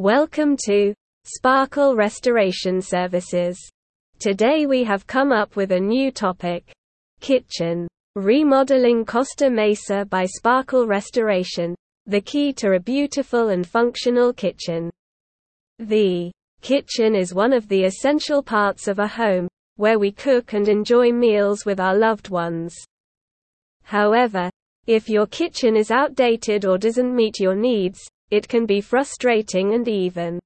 Welcome to Sparkle Restoration Services. Today we have come up with a new topic Kitchen Remodeling Costa Mesa by Sparkle Restoration The key to a beautiful and functional kitchen. The kitchen is one of the essential parts of a home, where we cook and enjoy meals with our loved ones. However, if your kitchen is outdated or doesn't meet your needs, it can be frustrating and even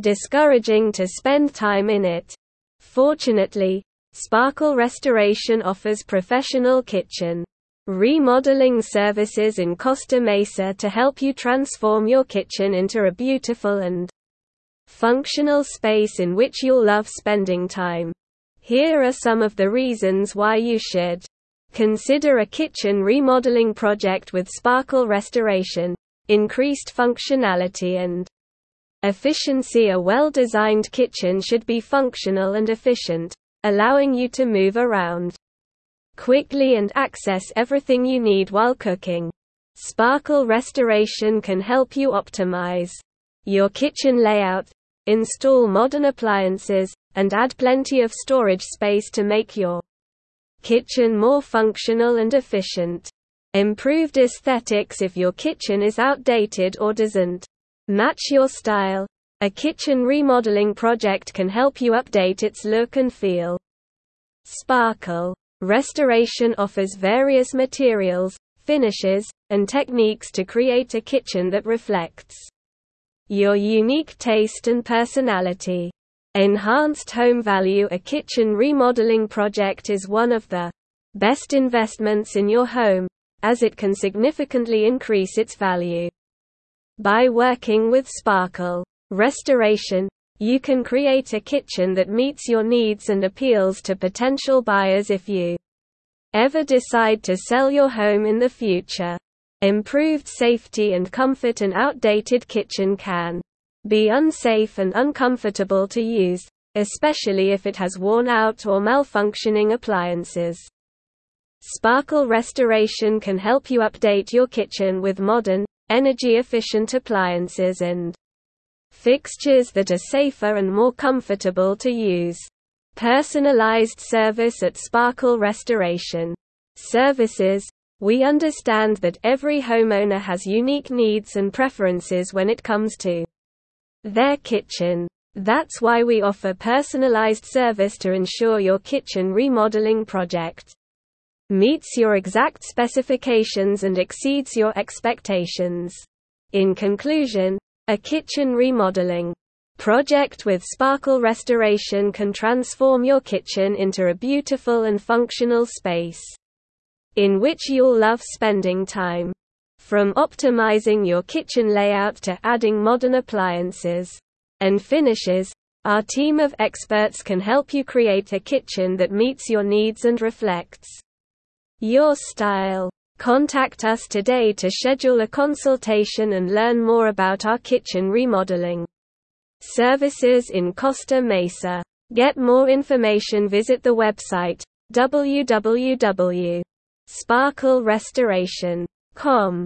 discouraging to spend time in it. Fortunately, Sparkle Restoration offers professional kitchen remodeling services in Costa Mesa to help you transform your kitchen into a beautiful and functional space in which you'll love spending time. Here are some of the reasons why you should consider a kitchen remodeling project with Sparkle Restoration increased functionality and efficiency. A well designed kitchen should be functional and efficient, allowing you to move around quickly and access everything you need while cooking. Sparkle Restoration can help you optimize your kitchen layout, install modern appliances, and add plenty of storage space to make your kitchen more functional and efficient. Improved aesthetics if your kitchen is outdated or doesn't match your style. A kitchen remodeling project can help you update its look and feel. Sparkle Restoration offers various materials, finishes, and techniques to create a kitchen that reflects your unique taste and personality. Enhanced home value A kitchen remodeling project is one of the best investments in your home, as it can significantly increase its value. By working with Sparkle Restoration, you can create a kitchen that meets your needs and appeals to potential buyers if you ever decide to sell your home in the future. Improved safety and comfort An outdated kitchen can be unsafe and uncomfortable to use, especially if it has worn out or malfunctioning appliances. Sparkle Restoration can help you update your kitchen with modern, energy-efficient appliances and fixtures that are safer and more comfortable to use. Personalized service at Sparkle Restoration Services We understand that every homeowner has unique needs and preferences when it comes to their kitchen. That's why we offer personalized service to ensure your kitchen remodeling project meets your exact specifications and exceeds your expectations. In conclusion, a kitchen remodeling project with Sparkle Restoration can transform your kitchen into a beautiful and functional space in which you'll love spending time. From optimizing your kitchen layout to adding modern appliances and finishes, our team of experts can help you create a kitchen that meets your needs and reflects your style. Contact us today to schedule a consultation and learn more about our kitchen remodeling services in Costa Mesa. Get more information visit the website www.sparklerestoration.com